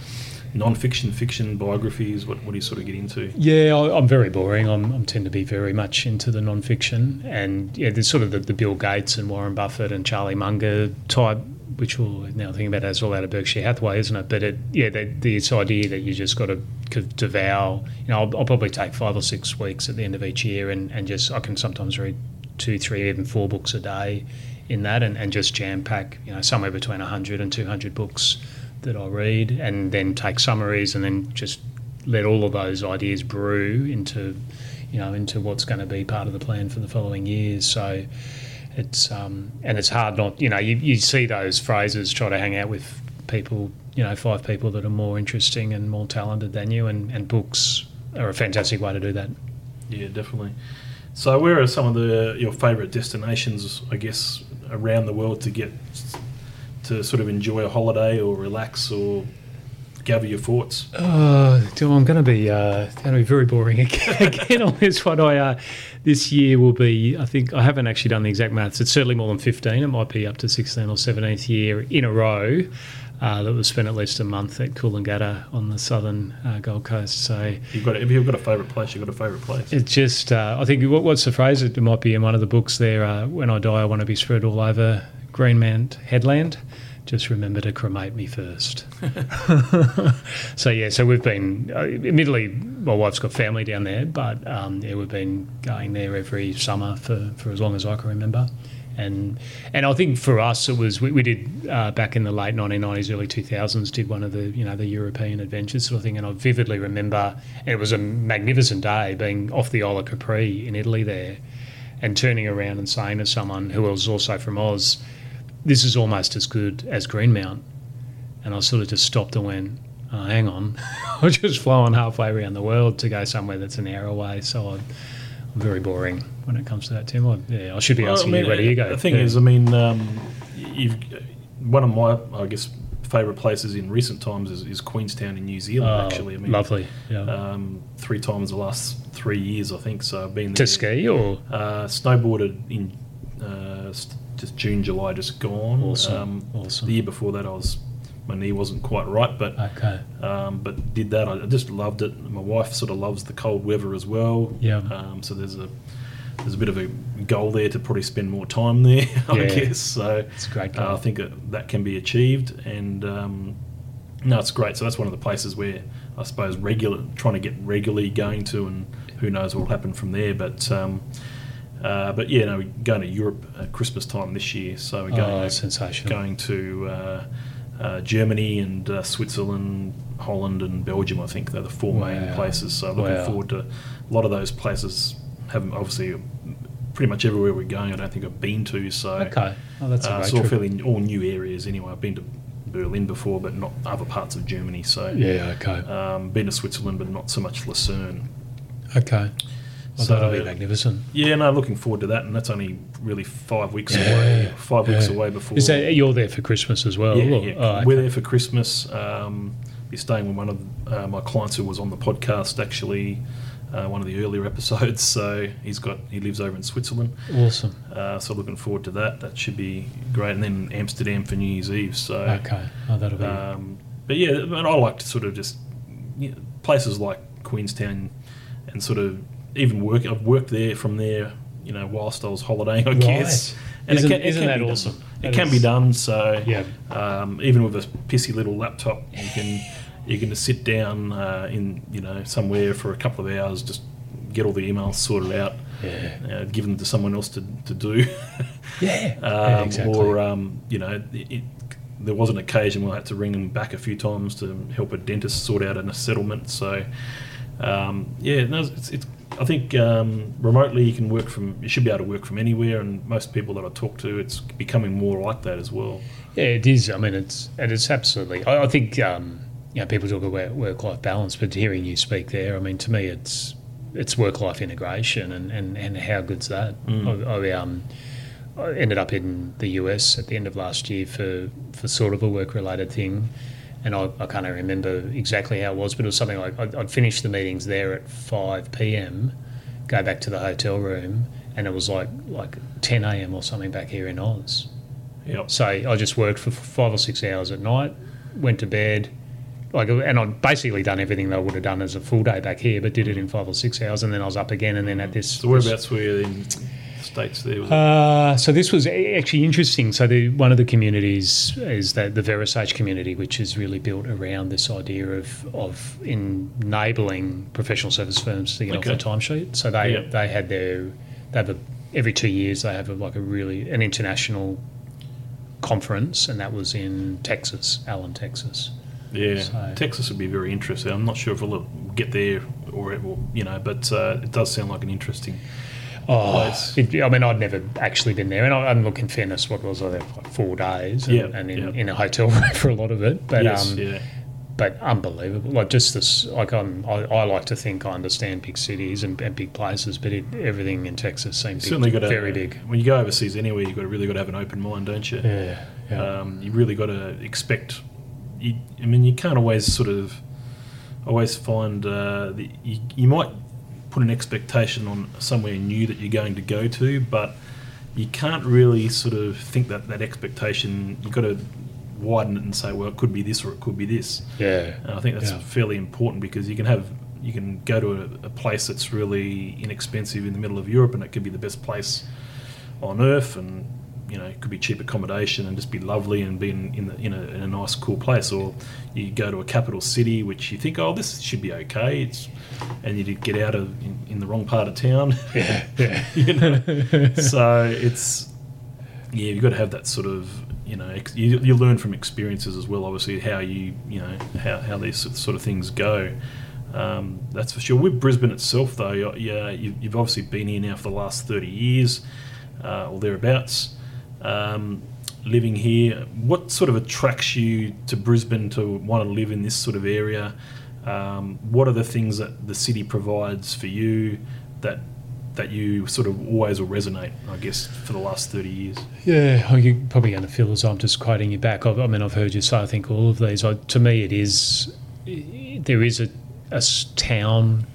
non-fiction, fiction, biographies. What, what do you sort of get into? Yeah, I, I'm very boring. I'm, I tend to be very much into the non-fiction, and yeah, there's sort of the, the Bill Gates and Warren Buffett and Charlie Munger type, which will now thinking about it, it's all out of Berkshire Hathaway, isn't it? But it, yeah, the, this idea that you just got to devour. You know, I'll, I'll probably take five or six weeks at the end of each year, and, and just I can sometimes read two, three, even four books a day in that, and, and just jam pack. You know, somewhere between 100 and 200 books that I read, and then take summaries, and then just let all of those ideas brew into, you know, into what's going to be part of the plan for the following years. So it's um, and it's hard not, you know, you, you see those phrases try to hang out with people, you know, five people that are more interesting and more talented than you, and, and books are a fantastic way to do that. Yeah, definitely. So, where are some of the your favourite destinations? I guess around the world to get to sort of enjoy a holiday or relax or gather your thoughts. Oh, I'm going to be uh, going to be very boring again on this one. I uh, this year will be. I think I haven't actually done the exact maths. It's certainly more than 15. It might be up to 16 or 17th year in a row uh, that was spent at least a month at Coolangatta on the southern uh, Gold Coast. So You've got if you've got a favourite place, you've got a favourite place. It's just. Uh, I think what, what's the phrase? It might be in one of the books there. Uh, when I die, I want to be spread all over Greenmount Headland. Just remember to cremate me first. so yeah, so we've been. Uh, admittedly, my wife's got family down there, but um, yeah, we've been going there every summer for, for as long as I can remember. And and I think for us it was we, we did uh, back in the late 1990s, early 2000s, did one of the you know the European adventures sort of thing, and I vividly remember it was a magnificent day being off the Isle of Capri in Italy there, and turning around and saying to someone who was also from Oz, "This is almost as good as Greenmount," and I sort of just stopped and went, oh, "Hang on, I'm just flying halfway around the world to go somewhere that's an hour away." So I'm, I'm very boring when it comes to that, Tim. I, yeah, I should be Well, asking you where do you go? The thing Yeah. is, I mean, um, you've one of my, I guess, favourite places in recent times is, is Queenstown in New Zealand. Oh, actually, I mean, lovely. Yeah. um, three times the last three years, I think. So I've been to there. ski or Uh, snowboarded in uh, just June, July, just gone. Awesome, Um, awesome. The year before that, I was my knee wasn't quite right, but okay. um, but did that. I just loved it. My wife sort of loves the cold weather as well. Yeah. Um, so there's a there's a bit of a goal there to probably spend more time there, I guess. So It's great uh, I think that, that can be achieved, and um, no, it's great. So that's one of the places where I suppose regular trying to get regularly going to, and who knows what will happen from there. But um, uh, but yeah, no, we're going to Europe at Christmas time this year, so we're going Oh, sensational. going to uh, uh, Germany and uh, Switzerland, Holland, and Belgium. I think they're the four main places. So looking Wow. forward to a lot of those places. Haven't obviously pretty much everywhere we're going. I don't think I've been to. So Okay. Oh, that's a uh, great it's all fairly all new areas anyway. I've been to Berlin before, but not other parts of Germany. So Yeah. Okay. um, been to Switzerland, but not so much Lucerne. Okay. Well, So- that'll be magnificent. Yeah, no, looking forward to that, and that's only really five weeks Yeah, away. Five weeks away before. Is that you're there for Christmas as well? Yeah, yeah. oh, okay. We're there for Christmas. Um, be staying with one of uh, my clients who was on the podcast actually, uh, one of the earlier episodes. So he's got he lives over in Switzerland. Awesome. Uh, so looking forward to that. That should be great. And then Amsterdam for New Year's Eve. So, Okay. Oh, that'll be. um, but yeah, and I like to sort of just you know, places like Queenstown and sort of even work. I've worked there from there. You know, whilst I was holidaying, I Right. guess. Isn't- it isn't can that be done. awesome? It can be done. So yeah. um, even with a pissy little laptop, you can you can just sit down uh, in you know somewhere for a couple of hours, just get all the emails sorted out, Yeah. uh, give them to someone else to, to do, Yeah. um, yeah. Exactly. or um, you know. It, it, there was an occasion where I had to ring them back a few times to help a dentist sort out a settlement. So, um, yeah, no, it's, it's, I think um, remotely you can work from, you should be able to work from anywhere, and most people that I talk to, it's becoming more like that as well. Yeah, it is. I mean, it's and it's absolutely. I, I think um, you know people talk about work life balance, but hearing you speak there, I mean, to me, it's it's work life integration, and, and, and how good's that? Mm. I, I, um, I ended up in the US at the end of last year for for sort of a work related thing. And I, I can't remember exactly how it was, but it was something like I'd, I'd finish the meetings there at 5 p.m., go back to the hotel room, and it was like like 10 a.m. or something back here in Oz. Yep. So I just worked for five or six hours at night, went to bed, like, and I'd basically done everything that I would have done as a full day back here, but did it in five or six hours, and then I was up again, and then at mm. this. So whereabouts were you in the states there? Was? Uh, so this was actually interesting. So the, one of the communities is that the VeraSage community, which is really built around this idea of of enabling professional service firms to get Okay. off the timesheet. So they they had their they have a every two years they have a, like a really an international conference, and that was in Texas, Allen, Texas. yeah, so- Texas would be very interesting. I'm not sure if we'll get there or it will, you know, but uh, it does sound like an interesting. Oh, it, I mean, I'd never actually been there, and I, I'm looking fairness. What was I there for? Like four days, and, Yeah, and in, yeah. in a hotel room for a lot of it. But yes, um, yeah, but unbelievable. Like just this, like I'm, I, I like to think I understand big cities and, and big places, but it, everything in Texas seems big, certainly got to very big. When you go overseas anywhere, you've got to really got to have an open mind, don't you? Yeah, yeah. Um, you really got to expect. you, I mean, you can't always sort of always find uh, the, you, you might put an expectation on somewhere new that you're going to go to, but you can't really sort of think that that expectation. You've got to widen it and say, well, it could be this or it could be this. Yeah. And I think that's Yeah. fairly important because you can have you can go to a, a place that's really inexpensive in the middle of Europe, and it could be the best place on earth, and you know, it could be cheap accommodation and just be lovely and be in, in, the, in, a, in a nice, cool place. Or you go to a capital city, which you think, oh, this should be okay, it's, and you get out of in, in the wrong part of town. Yeah. Yeah. you know, so it's yeah, you've got to have that sort of you know ex- you, you learn from experiences as well. Obviously, how you you know how, how these sort of things go. Um, that's for sure. With Brisbane itself, though, yeah, you've, you've obviously been here now for the last thirty years uh, or thereabouts. Um, living here, what sort of attracts you to Brisbane to want to live in this sort of area? Um, what are the things that the city provides for you that that you sort of always will resonate? I guess for the last thirty years. Yeah, you're probably going to feel as I'm just quoting you back. I've, I mean, I've heard you say, I think, all of these. I, to me, it is, there is a, a town,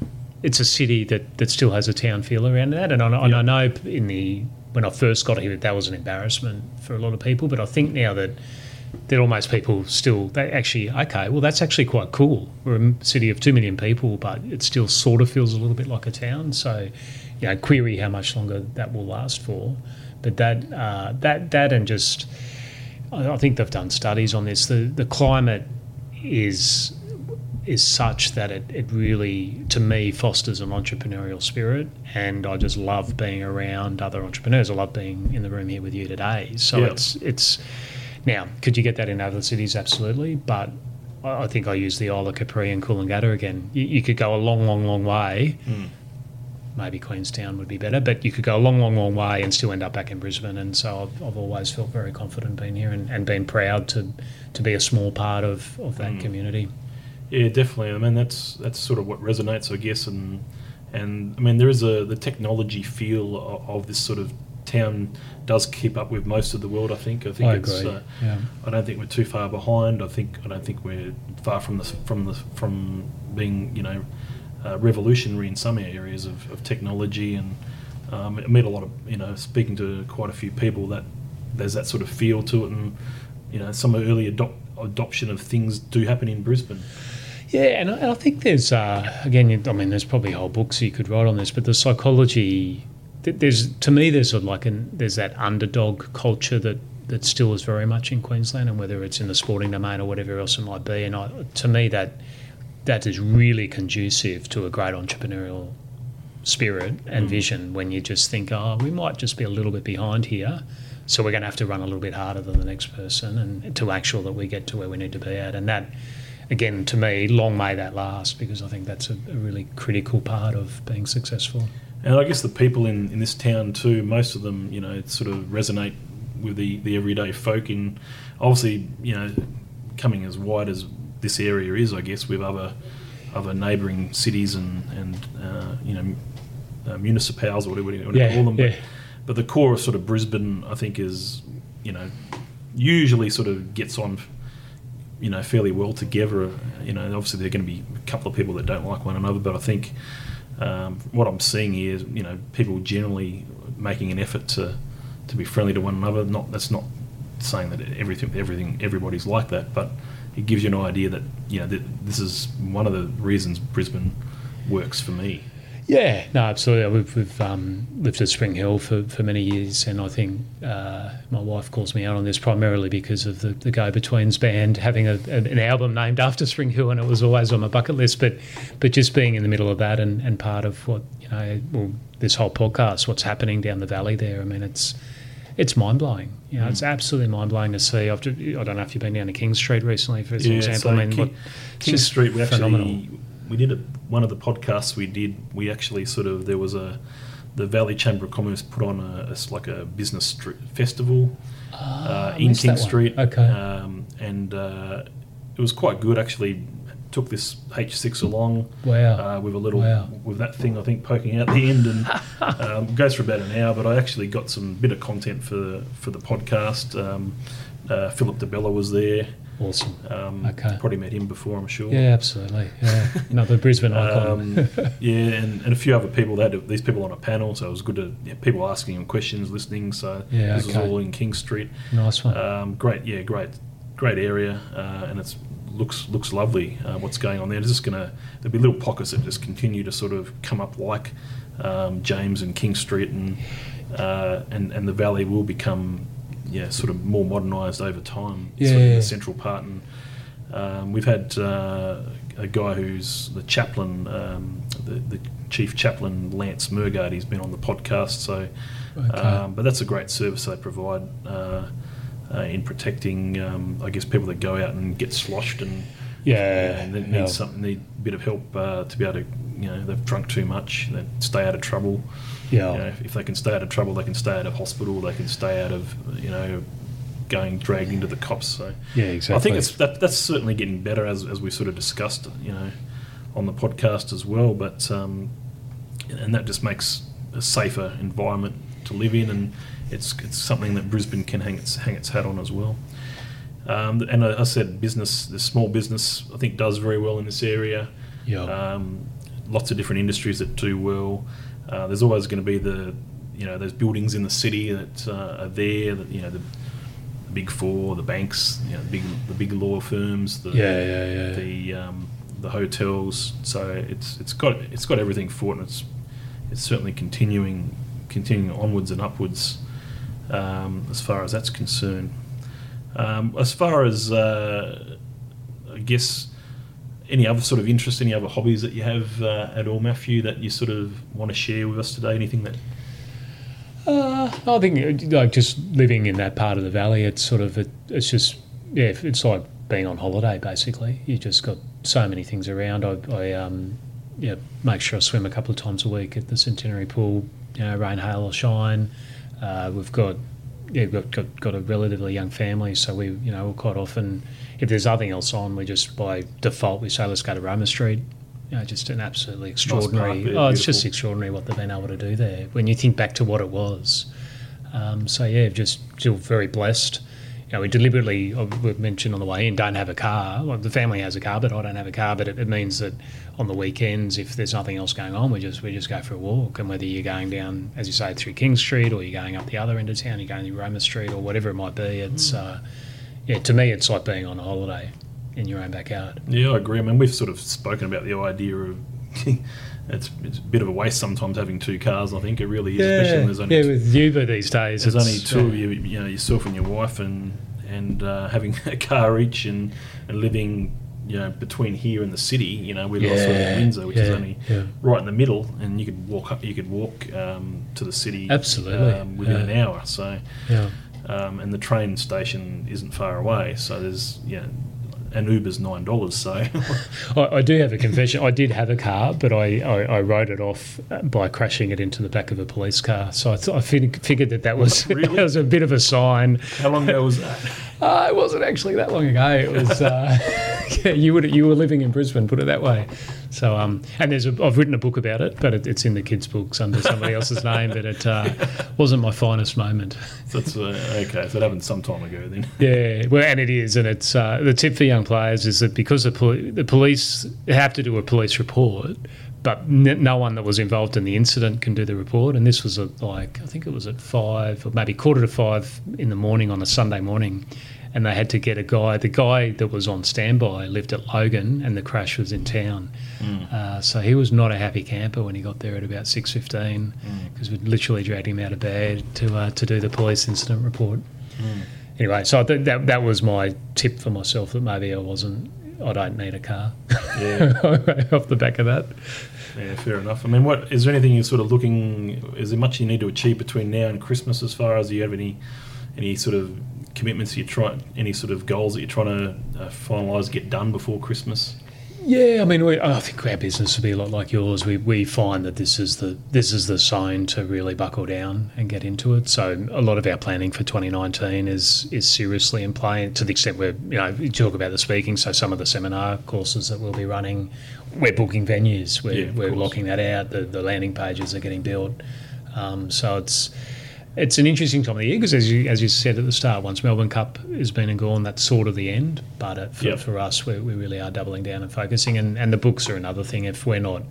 it's a city that, that still has a town feel around that. And I, know- and I know in the, when I first got here, that was an embarrassment for a lot of people. But I think now that, that almost people still, they actually, okay, well, that's actually quite cool. We're a city of two million people, but it still sort of feels a little bit like a town. So, you know, query how much longer that will last for. But that, uh, that, that, and just, I I think they've done studies on this. The the climate is is such that it, it really, to me, fosters an entrepreneurial spirit, and I just love being around other entrepreneurs. I love being in the room here with you today. So Yeah. it's it's now, could you get that in other cities? Absolutely, but I think I use the Isle of Capri and Coolangatta again. You, you could go a long, long, long way. Hmm. Maybe Queenstown would be better, but you could go a long, long, long way and still end up back in Brisbane. And so I've, I've always felt very confident being here and, and been proud to to be a small part of, of that hmm. community. Yeah, definitely. I mean, that's that's sort of what resonates, I guess, and and I mean, there is a the technology feel of, of this sort of town does keep up with most of the world. I think. I think I it's. Uh, yeah. I don't think we're too far behind. I think I don't think we're far from the from the from being you know uh, revolutionary in some areas of, of technology and um, I meet a lot of you know speaking to quite a few people that there's that sort of feel to it and you know some early adop- adoption of things do happen in Brisbane. Yeah, and I, and I think there's uh, again, I mean, there's probably whole books you could write on this, but the psychology, there's to me, there's a, like an there's that underdog culture that that still is very much in Queensland, and whether it's in the sporting domain or whatever else it might be, and I, to me that that is really conducive to a great entrepreneurial spirit and vision when you just think, oh, we might just be a little bit behind here. So we're going to have to run a little bit harder than the next person, and to make sure that we get to where we need to be at. And that, again, to me, long may that last because I think that's a, a really critical part of being successful. And I guess the people in, in this town too, most of them, you know, sort of resonate with the, the everyday folk in obviously, you know, coming as wide as this area is, I guess, with other other neighbouring cities and, and uh, you know, uh, municipals or whatever you want to Yeah, call them. But, yeah. but the core of sort of Brisbane, I think, is, you know, usually sort of gets on, you know, fairly well together. You know, obviously there are going to be a couple of people that don't like one another, but I think um, what I'm seeing here is, you know, people generally making an effort to, to be friendly to one another. Not that's not saying that everything, everything, everybody's like that, but it gives you an idea that you know that this is one of the reasons Brisbane works for me. Yeah, no, absolutely. We've, we've um, lived at Spring Hill for, for many years, and I think uh, my wife calls me out on this primarily because of the, the Go Betweens band having a, an album named after Spring Hill, and it was always on my bucket list. But but just being in the middle of that and, and part of what you know, well, this whole podcast, what's happening down the valley there. I mean, it's it's mind blowing. You know, it's absolutely mind blowing to see. I don't know if you've been down to King Street recently, for example. so I mean, King, what, King Street, we actually phenomenal. We did it. One of the podcasts we did, we actually sort of there was a the Valley Chamber of Commerce put on a, a like a business street festival uh, in King. Street. Okay. um, and uh, it was quite good actually. Took this H6 along Wow. uh, with a little Wow. with that thing I think poking out the end and um, goes for about an hour. But I actually got some bit of content for for the podcast. Um, uh, Phillip Di Bella was there. Awesome. Um, Okay. Probably met him before, I'm sure. Yeah, absolutely. Yeah, another Brisbane icon. Um, yeah, and, and a few other people. They had these people on a panel, so it was good to yeah, people asking them questions, listening. So Yeah, this was all in King Street. nice one. Um, great, yeah, great, great area, uh, and it's looks looks lovely. Uh, what's going on there? It's just gonna there'll be little pockets that just continue to sort of come up like um, James and King Street, and uh, and and the valley will become yeah sort of more modernised over time. Yeah, sort of yeah. the central part, and um, we've had uh, a guy who's the chaplain, um, the, the chief chaplain Lance Murgard. He's been on the podcast, so. Okay. Um, but that's a great service they provide uh, uh, in protecting, um, I guess, people that go out and get sloshed and yeah, and they need yeah. some need a bit of help uh, to be able to, you know, they've drunk too much, they stay out of trouble. Yeah. You know, if, they can stay out of trouble, they can stay out of hospital, they can stay out of, you know, going dragged into the cops. So yeah, exactly. I think it's that, that's certainly getting better as, as we sort of discussed, you know, on the podcast as well. But um, and that just makes a safer environment to live in, and it's it's something that Brisbane can hang its hang its hat on as well. Um, and I, I said business, the small business, I think does very well in this area. yeah. Um, lots of different industries that do well. Uh, there's always going to be the, you know, those buildings in the city that uh, are there. That you know, the, the big four, the banks, you know, the big the big law firms, the yeah, yeah, yeah. the um, the hotels. So it's it's got it's got everything for it. And it's it's certainly continuing continuing onwards and upwards um, as far as that's concerned. Um, as far as uh, I guess any other sort of interest, any other hobbies that you have uh, at all, Matthew, that you sort of want to share with us today? Anything that Uh, I think uh, like just living in that part of the valley, it's sort of it, it's just yeah, it's like being on holiday basically. You just got so many things around. I, I um, yeah, make sure I swim a couple of times a week at the Centenary Pool. You know, rain, hail, or shine. Uh, we've got yeah, we've got, got got a relatively young family, so we you know we'll quite often if there's nothing else on, we just by default we say let's go to Roma Street. You know, just an absolutely extraordinary. park, yeah, oh, it's just extraordinary what they've been able to do there. When you think back to what it was, um, so yeah, just feel very blessed. You know, we deliberately uh, we mentioned on the way in don't have a car. Well, the family has a car, but I don't have a car. But it, it means that on the weekends, if there's nothing else going on, we just we just go for a walk. And whether you're going down, as you say, through King Street, or you're going up the other end of town, you're going to Roma Street, or whatever it might be, it's uh, yeah. To me, it's like being on a holiday in your own backyard. Yeah, I agree. I mean, we've sort of spoken about the idea of it's, it's a bit of a waste sometimes having two cars. I think it really is, especially when there's only yeah, two, with Uber these days, there's only two of you, you know, yourself and your wife, and and uh, having a car each and, and living, you know, between here and the city. You know, we're sort of in Windsor, which is only yeah. right in the middle, and you could walk up, you could walk um, to the city Absolutely, um, within yeah. an hour. So, yeah. Um, and the train station isn't far away. So there's yeah, and Uber's nine dollars. So I, I do have a confession. I did have a car, but I, I, I wrote it off by crashing it into the back of a police car. So I, th- I fig- figured that that was really? that was a bit of a sign. how long ago was that? Uh, it wasn't actually that long ago. It was uh, yeah, you would you were living in Brisbane, put it that way. So um, and there's a, I've written a book about it, but it, it's in the kids' books under somebody else's name. But it uh, wasn't my finest moment. That's uh, okay. So it happened some time ago then. Yeah, well, and it is, and it's uh, the tip for young players is that because the, poli- the police have to do a police report, but no one that was involved in the incident can do the report. And this was at like I think it was at five or maybe quarter to five in the morning on a Sunday morning, and they had to get a guy. The guy that was on standby lived at Logan, and the crash was in town. Uh, so he was not a happy camper when he got there at about six fifteen, because we literally dragged him out of bed to uh, to do the police incident report anyway, so think that that was my tip for myself that maybe I wasn't. I don't need a car. Yeah, Off the back of that, yeah, fair enough. I mean, what is there anything you're sort of looking? Is there much you need to achieve between now and Christmas as far as do you have any any sort of commitments you try, any sort of goals that you're trying to uh, finalise, get done before Christmas? yeah. I mean, we, I think our business will be a lot like yours. We we find that this is the this is the sign to really buckle down and get into it. So a lot of our planning for 2019 is is seriously in play to the extent where you know you talk about the speaking. So some of the seminar courses that we'll be running, we're booking venues. We're, Yeah, we're course. locking that out. The the landing pages are getting built. Um, so it's it's an interesting time of the year because, as you, as you said at the start, once Melbourne Cup has been and gone, that's sort of the end. But uh, for, Yep. for us, we, we really are doubling down and focusing. And, and the books are another thing. If we're not,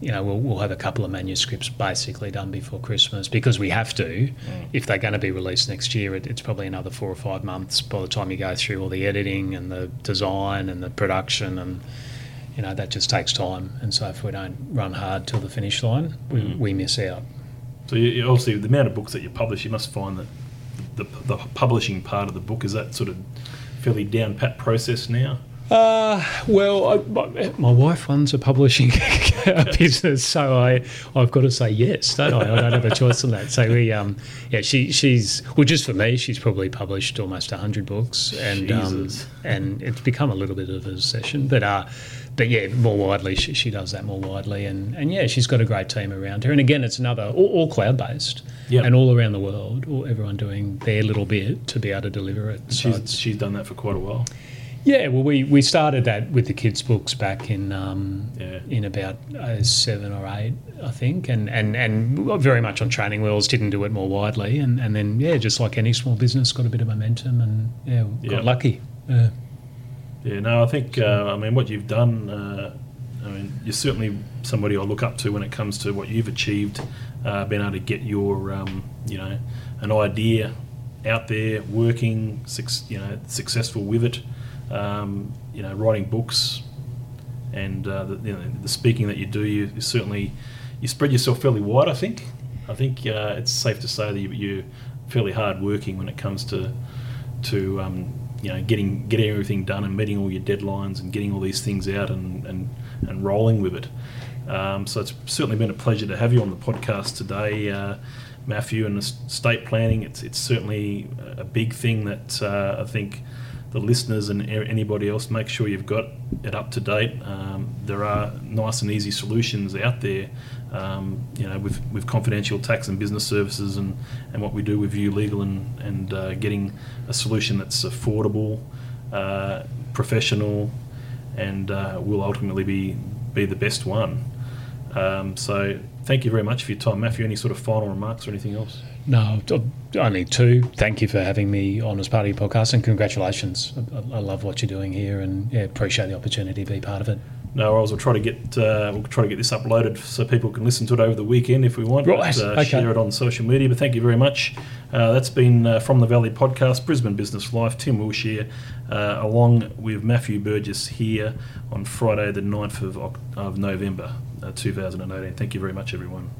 you know, we'll, we'll have a couple of manuscripts basically done before Christmas because we have to. If they're going to be released next year, it, it's probably another four or five months by the time you go through all the editing and the design and the production and. You know that just takes time, and so if we don't run hard till the finish line, we, we miss out. So you, you obviously the amount of books that you publish, you must find that the, the publishing part of the book is that sort of fairly down pat process now. Uh, well, I, my, my wife runs a publishing business, so I I've got to say yes, don't I? I don't have a choice on that. So we, um, yeah, she she's well, just for me, she's probably published almost hundred books, and um, and it's become a little bit of a session, but uh, but yeah, more widely, she, she does that more widely, and and yeah, she's got a great team around her, and again, it's another all, all cloud based. Yep. And all around the world, all, everyone doing their little bit to be able to deliver it. So She's, she's done that for quite a while. yeah, well, we, we started that with the kids' books back in um, Yeah. in about uh, seven or eight, I think, and, and and very much on training wheels. Didn't do it more widely, and, and then yeah, just like any small business, got a bit of momentum, and yeah, got Yeah. lucky. Yeah. Yeah, no, I think uh, I mean what you've done. Uh, I mean, you're certainly somebody I look up to when it comes to what you've achieved, uh, being able to get your, um, you know, an idea out there, working, you know, successful with it, um, you know, writing books, and uh, the, you know, the speaking that you do. You, you certainly you spread yourself fairly wide. I think. I think uh, it's safe to say that you, you're fairly hard working when it comes to to um, you know getting getting everything done and meeting all your deadlines and getting all these things out and and, and rolling with it. Um, so it's certainly been a pleasure to have you on the podcast today, uh, Matthew. And estate planning, it's it's certainly a big thing that uh, I think the listeners and anybody else make sure you've got it up to date. Um, there are nice and easy solutions out there, um, you know, with, with confidential tax and business services and, and what we do with View Legal and, and uh, getting a solution that's affordable, uh, professional, and uh, will ultimately be, be the best one. Um, so thank you very much for your time, Matthew. Any sort of final remarks or anything else? No, only two. Thank you for having me on as part of your podcast, and congratulations. I, I love what you're doing here, and yeah, appreciate the opportunity to be part of it. No worries. We'll try to get uh, we'll try to get this uploaded so people can listen to it over the weekend if we want. Right, But, uh, okay. Share it on social media. But thank you very much. Uh, that's been uh, from the Valley podcast, Brisbane Business Life. Tim Wilshire, uh, along with Matthew Burgess here on Friday, the 9th of, of November, uh, 2018. Thank you very much, everyone.